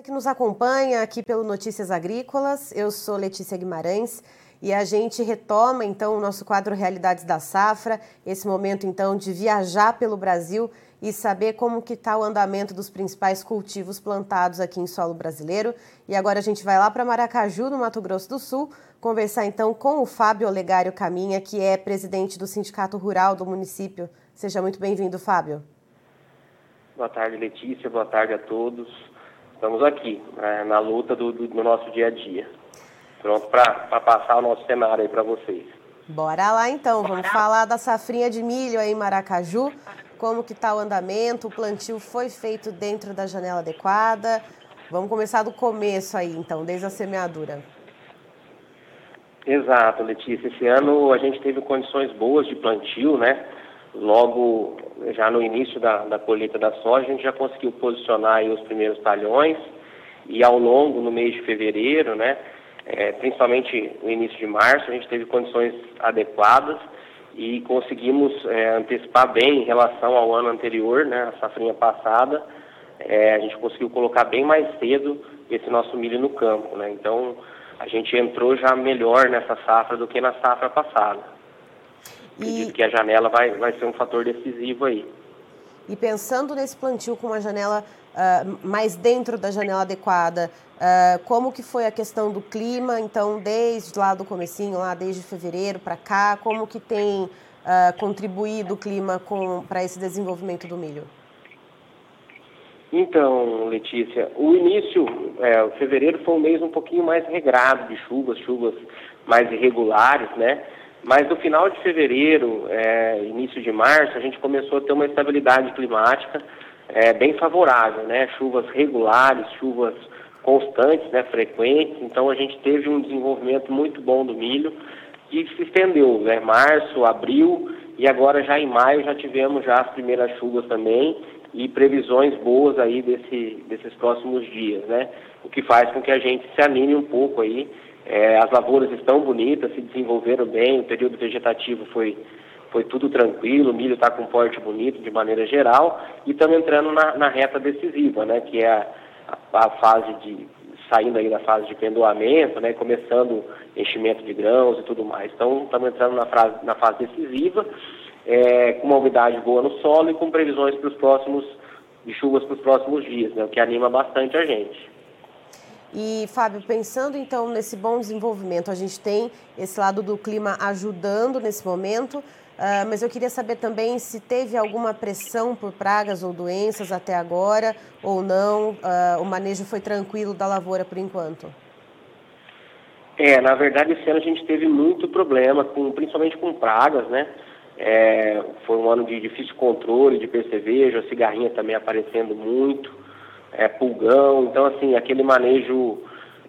Você que nos acompanha aqui pelo Notícias Agrícolas, eu sou Letícia Guimarães e a gente retoma então o nosso quadro Realidades da Safra, esse momento então de viajar pelo Brasil e saber como que está o andamento dos principais cultivos plantados aqui em solo brasileiro. E agora a gente vai lá para Maracaju, no Mato Grosso do Sul, conversar então com o Fábio Olegário Caminha, que é presidente do Sindicato Rural do município. Seja muito bem-vindo, Fábio. Boa tarde, Letícia. Boa tarde a todos estamos aqui, né, na luta do, do, do, nosso dia a dia. Pronto para passar o nosso cenário aí para vocês. Bora lá então, vamos falar da safrinha de milho aí em Maracaju, como que está o andamento, o plantio foi feito dentro da janela adequada. Vamos começar do começo aí então, desde a semeadura. Exato, Letícia. Esse ano a gente teve condições boas de plantio, né? Logo, já no início da, da colheita da soja, a gente já conseguiu posicionar os primeiros talhões. E ao longo, no mês de fevereiro, né, é, principalmente no início de março, a gente teve condições adequadas e conseguimos é, antecipar bem em relação ao ano anterior, né, a safrinha passada, é, a gente conseguiu colocar bem mais cedo esse nosso milho no campo, né, então a gente entrou já melhor nessa safra do que na safra passada. Acredito e... que a janela vai, vai ser um fator decisivo aí. E pensando nesse plantio com uma janela uh, mais dentro da janela adequada, uh, como que foi a questão do clima? Então, desde lá do comecinho, lá desde fevereiro para cá, como que tem uh, contribuído o clima para esse desenvolvimento do milho? Então, Letícia, o início, é, o fevereiro foi um mês um pouquinho mais regrado de chuvas, chuvas mais irregulares, né? Mas no final de fevereiro, é, início de março, a gente começou a ter uma estabilidade climática é, bem favorável, né? Chuvas regulares, chuvas constantes, né? frequentes. Então a gente teve um desenvolvimento muito bom do milho que se estendeu, né? Março, abril e agora já em maio já tivemos já as primeiras chuvas também e previsões boas aí desse, desses próximos dias, né? O que faz com que a gente se anime um pouco aí é, as lavouras estão bonitas, se desenvolveram bem, o período vegetativo foi, foi tudo tranquilo, o milho está com porte bonito de maneira geral, e estamos entrando na, na, reta decisiva, né, que é a, a, fase de, saindo aí da fase de pendoamento, né, começando enchimento de grãos e tudo mais. Então, estamos entrando na, fase, na fase decisiva, é, com uma umidade boa no solo e com previsões para os próximos, de chuvas para os próximos dias, né, o que anima bastante a gente. E, Fábio, pensando então nesse bom desenvolvimento, a gente tem esse lado do clima ajudando nesse momento, uh, mas eu queria saber também se teve alguma pressão por pragas ou doenças até agora ou não, uh, o manejo foi tranquilo da lavoura por enquanto. É, na verdade esse ano a gente teve muito problema, com, principalmente com pragas, né? É, foi um ano de difícil controle de percevejo, a cigarrinha também aparecendo muito é, pulgão. Então, assim, aquele manejo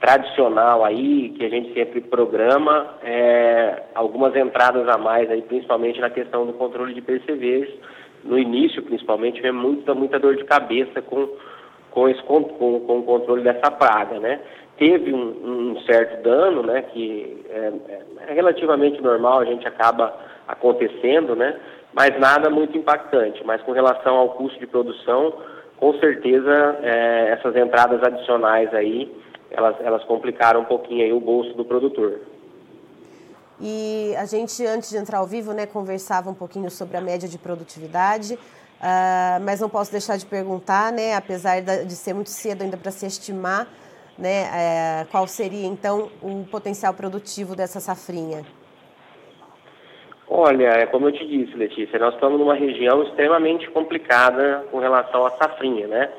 tradicional aí, que a gente sempre programa, é, algumas entradas a mais aí, principalmente na questão do controle de percevejos. No início, principalmente, vem muita, muita dor de cabeça com, com, esse, com, com o controle dessa praga, né? Teve um, um certo dano, né, que é, é relativamente normal, a gente acaba acontecendo, né? Mas nada muito impactante. Mas com relação ao custo de produção, com certeza é, essas entradas adicionais aí, elas, elas complicaram um pouquinho aí o bolso do produtor. E a gente, antes de entrar ao vivo, né, conversava um pouquinho sobre a média de produtividade, uh, mas não posso deixar de perguntar, né, apesar de ser muito cedo ainda para se estimar, né, é, qual seria então o potencial produtivo dessa safrinha? Olha, é como eu te disse, Letícia, nós estamos numa região extremamente complicada com relação à safrinha, né?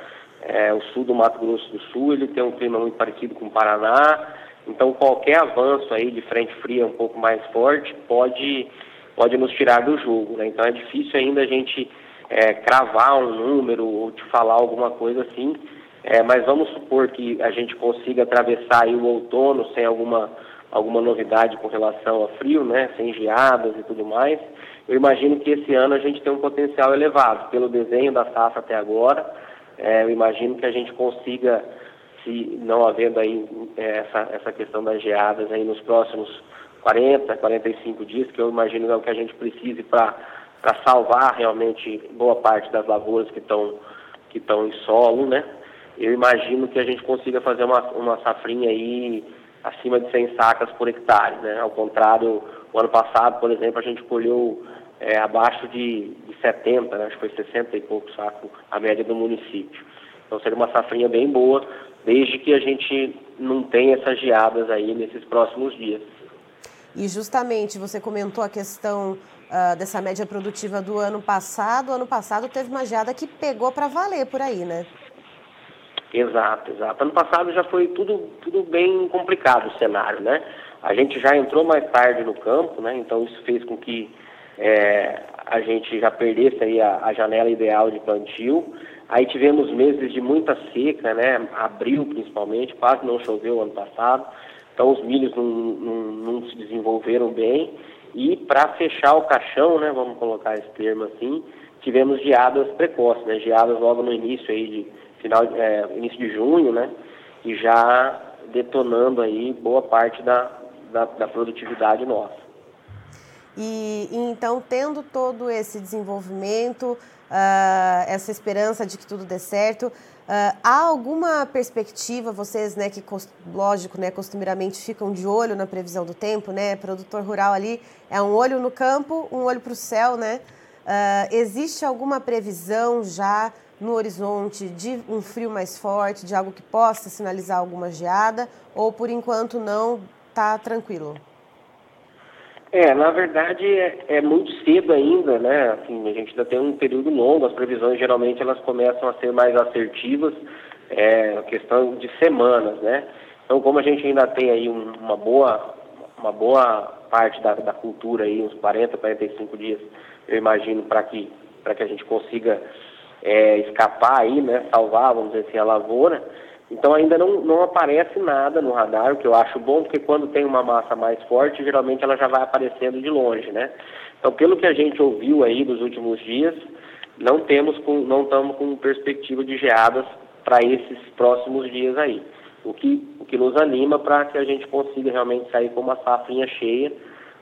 É, o sul do Mato Grosso do Sul, ele tem um clima muito parecido com o Paraná, então qualquer avanço aí de frente fria um pouco mais forte pode, pode nos tirar do jogo, né? Então é difícil ainda a gente é, cravar um número ou te falar alguma coisa assim, é, mas vamos supor que a gente consiga atravessar aí o outono sem alguma alguma novidade com relação a frio, né, sem geadas e tudo mais. Eu imagino que esse ano a gente tem um potencial elevado pelo desenho da safra até agora. É, eu imagino que a gente consiga, se não havendo aí é, essa, essa questão das geadas aí nos próximos 40, 45 dias, que eu imagino é o que a gente precise para salvar realmente boa parte das lavouras que estão que estão em solo, né? eu imagino que a gente consiga fazer uma, uma safrinha aí acima de 100 sacas por hectare, né? Ao contrário, o ano passado, por exemplo, a gente colheu é, abaixo de, de 70, né? acho que foi 60 e pouco sacos a média do município. Então seria uma safrinha bem boa, desde que a gente não tenha essas geadas aí nesses próximos dias. E justamente você comentou a questão uh, dessa média produtiva do ano passado. O ano passado teve uma geada que pegou para valer por aí, né? Exato, exato. Ano passado já foi tudo, tudo bem complicado o cenário, né? A gente já entrou mais tarde no campo, né? Então isso fez com que é, a gente já perdesse aí a, a, janela ideal de plantio. Aí tivemos meses de muita seca, né? Abril principalmente, quase não choveu ano passado. Então os milhos não, não, não se desenvolveram bem. E para fechar o caixão, né? Vamos colocar esse termo assim, tivemos geadas precoces, né? Geadas logo no início aí de final, é, início de junho, né? E já detonando aí boa parte da, da, da produtividade nossa. E, e, então, tendo todo esse desenvolvimento, uh, essa esperança de que tudo dê certo, uh, há alguma perspectiva, vocês, né, que lógico, né, costumeiramente ficam de olho na previsão do tempo, né, produtor rural ali é um olho no campo, um olho para o céu, né? Uh, existe alguma previsão já no horizonte de um frio mais forte, de algo que possa sinalizar alguma geada, ou por enquanto não, está tranquilo? É, na verdade é, é, muito cedo ainda, né? Assim, a gente ainda tem um período longo, as previsões geralmente elas começam a ser mais assertivas, é questão de semanas, né? Então como a gente ainda tem aí um, uma boa uma boa parte da, da cultura aí, uns 40, 45 dias, eu imagino, para que, que a gente consiga é, escapar aí, né? Salvar, vamos dizer assim, a lavoura. Então ainda não, não aparece nada no radar, o que eu acho bom, porque quando tem uma massa mais forte, geralmente ela já vai aparecendo de longe, né? Então, pelo que a gente ouviu aí nos últimos dias, não temos com, não estamos com perspectiva de geadas para esses próximos dias aí. O que, o que nos anima para que a gente consiga realmente sair com uma safrinha cheia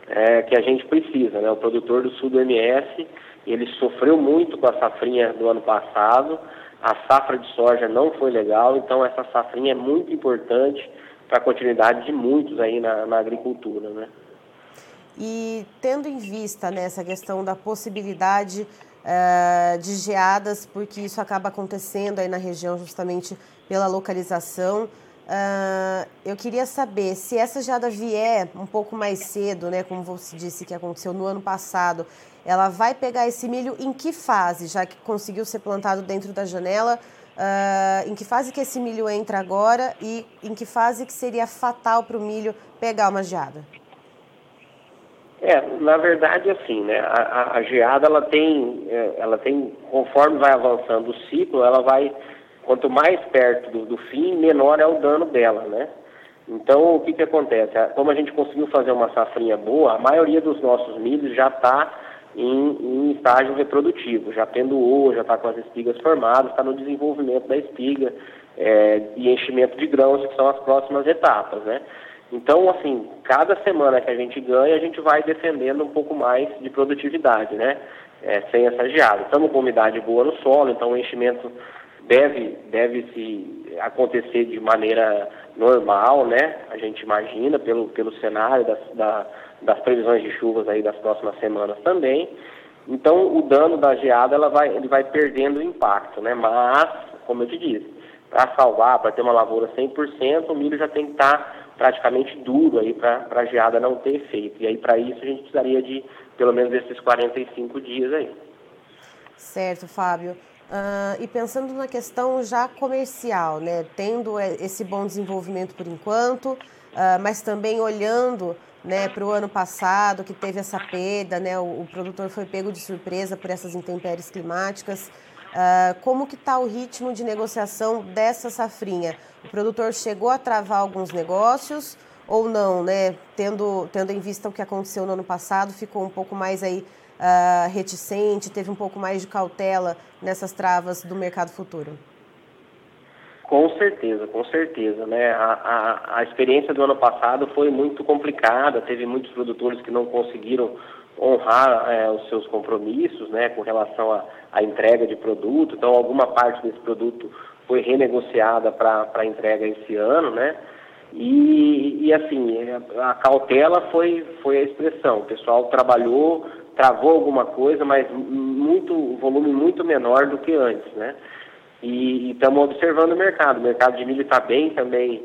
é, que a gente precisa, né? O produtor do sul do MS, ele sofreu muito com a safrinha do ano passado, a safra de soja não foi legal, então essa safrinha é muito importante para a continuidade de muitos aí na, na agricultura, né? E tendo em vista nessa né, questão da possibilidade uh, de geadas, porque isso acaba acontecendo aí na região justamente pela localização, uh, eu queria saber se essa geada vier um pouco mais cedo, né, como você disse que aconteceu no ano passado, ela vai pegar esse milho em que fase, já que conseguiu ser plantado dentro da janela? Uh, em que fase que esse milho entra agora e em que fase que seria fatal para o milho pegar uma geada? É, na verdade, assim, né? A, a, a geada ela tem, é, ela tem, conforme vai avançando o ciclo, ela vai, quanto mais perto do, do fim, menor é o dano dela, né? Então, o que que acontece? Como a gente conseguiu fazer uma safrinha boa, a maioria dos nossos milhos já está em, em estágio reprodutivo, já tendo o, já está com as espigas formadas, está no desenvolvimento da espiga é, e enchimento de grãos, que são as próximas etapas, né? Então, assim, cada semana que a gente ganha, a gente vai defendendo um pouco mais de produtividade, né? É, sem essa geada. Estamos com umidade boa no solo, então o enchimento deve, deve se acontecer de maneira normal, né? A gente imagina pelo, pelo cenário das, da, das previsões de chuvas aí das próximas semanas também. Então o dano da geada ela vai, ele vai perdendo impacto, né? Mas, como eu te disse, para salvar, para ter uma lavoura 100%, o milho já tem que estar tá praticamente duro aí para a geada não ter efeito. E aí para isso a gente precisaria de pelo menos esses 45 dias aí. Certo, Fábio. Uh, e pensando na questão já comercial, né, tendo esse bom desenvolvimento por enquanto, uh, mas também olhando né, para o ano passado, que teve essa perda, né, o, o, produtor foi pego de surpresa por essas intempéries climáticas. Uh, como que está o ritmo de negociação dessa safrinha? O produtor chegou a travar alguns negócios ou não, né? Tendo, tendo em vista o que aconteceu no ano passado, ficou um pouco mais aí uh, reticente, teve um pouco mais de cautela nessas travas do mercado futuro? Com certeza, com certeza. Né? A, a, a experiência do ano passado foi muito complicada, teve muitos produtores que não conseguiram honrar é, os seus compromissos né, com relação à entrega de produto, então alguma parte desse produto foi renegociada para entrega esse ano, né? E, e assim, a cautela foi, foi a expressão. O pessoal trabalhou, travou alguma coisa, mas muito volume muito menor do que antes, né? E estamos observando o mercado. O mercado de milho está bem também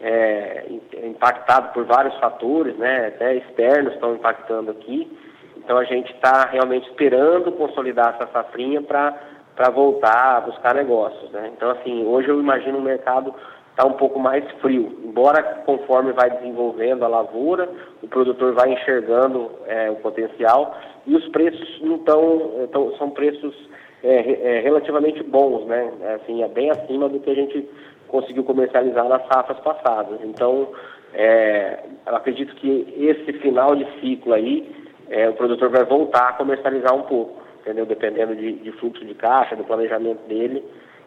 é, impactado por vários fatores, né? Até externos estão impactando aqui. Então a gente está realmente esperando consolidar essa safrinha para voltar a buscar negócios, né? Então assim, hoje eu imagino o mercado está um pouco mais frio. Embora conforme vai desenvolvendo a lavoura, o produtor vai enxergando é, o potencial e os preços não tão, são preços é, é, relativamente bons, né? É, assim, é bem acima do que a gente conseguiu comercializar nas safras passadas. Então, é, acredito que esse final de ciclo aí, é, o produtor vai voltar a comercializar um pouco, entendeu? Dependendo de, de fluxo de caixa, do planejamento dele,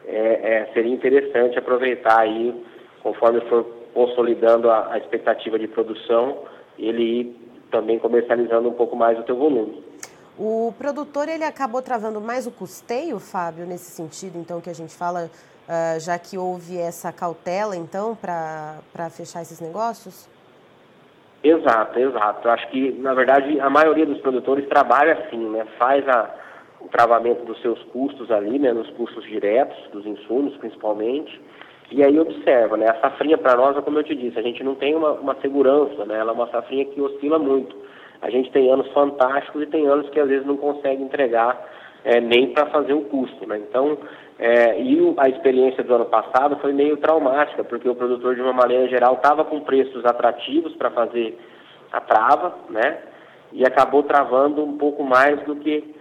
é, seria interessante aproveitar aí, conforme for consolidando a, a expectativa de produção, ele ir também comercializando um pouco mais o teu volume. O produtor ele acabou travando mais o custeio, Fábio, nesse sentido, então, que a gente fala, uh, já que houve essa cautela, então, para fechar esses negócios? Exato, exato. Acho que, na verdade, a maioria dos produtores trabalha assim, né? Faz a, o travamento dos seus custos ali, né? Nos custos diretos, dos insumos, principalmente. E aí observa, né? A safrinha para nós, como eu te disse, a gente não tem uma, uma segurança, né? Ela é uma safrinha que oscila muito. A gente tem anos fantásticos e tem anos que às vezes não consegue entregar é, nem para fazer o custo. Né? Então, é, e a experiência do ano passado foi meio traumática, porque o produtor, de uma maneira geral, estava com preços atrativos para fazer a trava, né? E acabou travando um pouco mais do que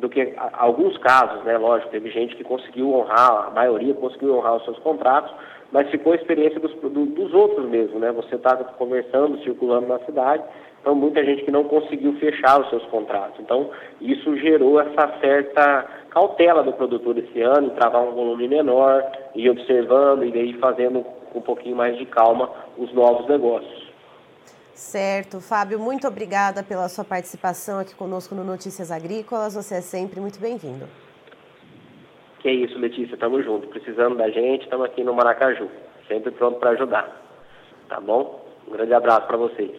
do que alguns casos, né? Lógico, teve gente que conseguiu honrar, a maioria conseguiu honrar os seus contratos, mas ficou a experiência dos, do, dos outros mesmo, né? Você está conversando, circulando na cidade então, muita gente que não conseguiu fechar os seus contratos. Então, isso gerou essa certa cautela do produtor esse ano, travar um volume menor, e observando e daí fazendo com um pouquinho mais de calma os novos negócios. Certo. Fábio, muito obrigada pela sua participação aqui conosco no Notícias Agrícolas. Você é sempre muito bem-vindo. Que é isso, Letícia. Tamo junto. Precisando da gente, estamos aqui no Maracaju. Sempre pronto para ajudar. Tá bom? Um grande abraço para vocês.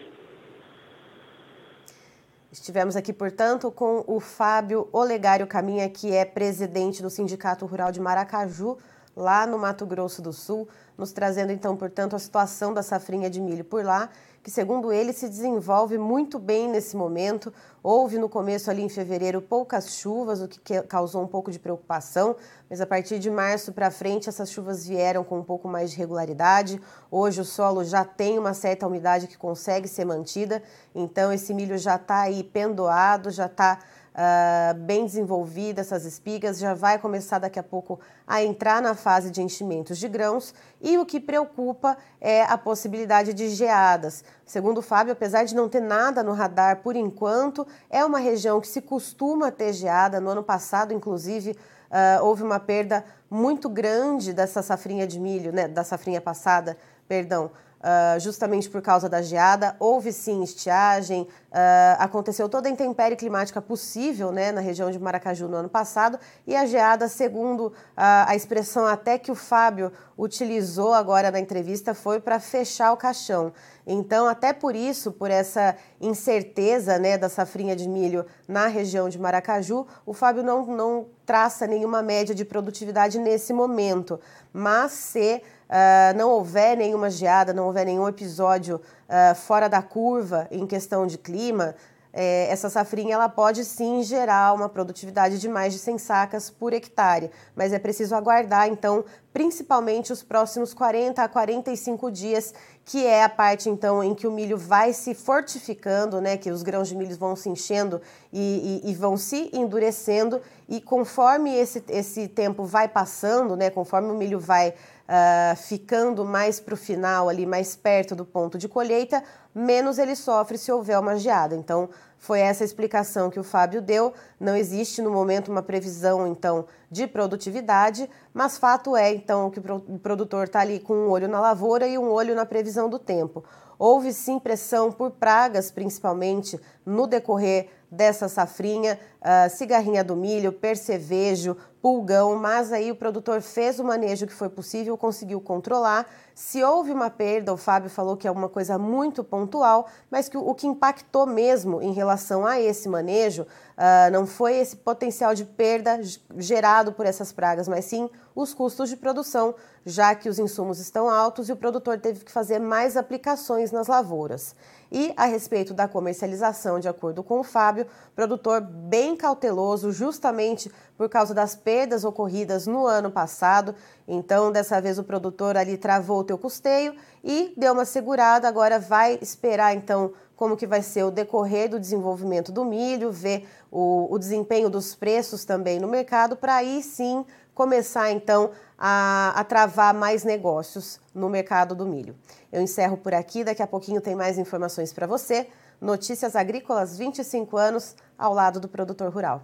Estivemos aqui, portanto, com o Fábio Olegário Caminha, que é presidente do Sindicato Rural de Maracaju, lá no Mato Grosso do Sul, nos trazendo então, portanto, a situação da safrinha de milho por lá que, segundo ele, se desenvolve muito bem nesse momento. Houve no começo, ali em fevereiro, poucas chuvas, o que causou um pouco de preocupação, mas a partir de março para frente, essas chuvas vieram com um pouco mais de regularidade. Hoje, o solo já tem uma certa umidade que consegue ser mantida, então esse milho já está aí pendoado, já está uh, bem desenvolvida, essas espigas, já vai começar daqui a pouco a entrar na fase de enchimentos de grãos e o que preocupa é a possibilidade de geadas. Segundo o Fábio, apesar de não ter nada no radar por enquanto, é uma região que se costuma ter geada. No ano passado, inclusive, uh, houve uma perda muito grande dessa safrinha de milho, né, da safrinha passada, perdão, uh, justamente por causa da geada. Houve sim estiagem, uh, aconteceu toda a intempérie climática possível né, na região de Maracaju no ano passado, e a geada, segundo uh, a expressão até que o Fábio utilizou agora na entrevista, foi para fechar o caixão. Então, até por isso, por essa incerteza né, da safrinha de milho na região de Maracaju, o Fábio não, não traça nenhuma média de produtividade nesse momento. Mas se uh, não houver nenhuma geada, não houver nenhum episódio uh, fora da curva em questão de clima, é, essa safrinha ela pode sim gerar uma produtividade de mais de 100 sacas por hectare, mas é preciso aguardar então, principalmente os próximos 40 a 45 dias, que é a parte então em que o milho vai se fortificando, né, que os grãos de milho vão se enchendo e, e, e vão se endurecendo. E conforme esse, esse tempo vai passando, né, conforme o milho vai uh, ficando mais para o final, ali mais perto do ponto de colheita, menos ele sofre se houver uma geada. Então, foi essa explicação que o Fábio deu. Não existe no momento uma previsão, então, de produtividade, mas fato é, então, que o produtor está ali com um olho na lavoura e um olho na previsão do tempo. Houve sim pressão por pragas, principalmente no decorrer dessa safrinha, uh, cigarrinha do milho, percevejo, pulgão, mas aí o produtor fez o manejo que foi possível, conseguiu controlar. Se houve uma perda, o Fábio falou que é uma coisa muito pontual, mas que o que impactou mesmo em relação a esse manejo uh, não foi esse potencial de perda gerado por essas pragas, mas sim os custos de produção, já que os insumos estão altos e o produtor teve que fazer mais aplicações nas lavouras. E a respeito da comercialização, de acordo com o Fábio, produtor bem cauteloso, justamente por causa das perdas ocorridas no ano passado. Então, dessa vez o produtor ali travou o teu custeio e deu uma segurada, agora vai esperar então como que vai ser o decorrer do desenvolvimento do milho, ver o, o desempenho dos preços também no mercado, para aí sim começar então a, a travar mais negócios no mercado do milho. Eu encerro por aqui, daqui a pouquinho tem mais informações para você. Notícias Agrícolas 25 anos ao lado do produtor rural.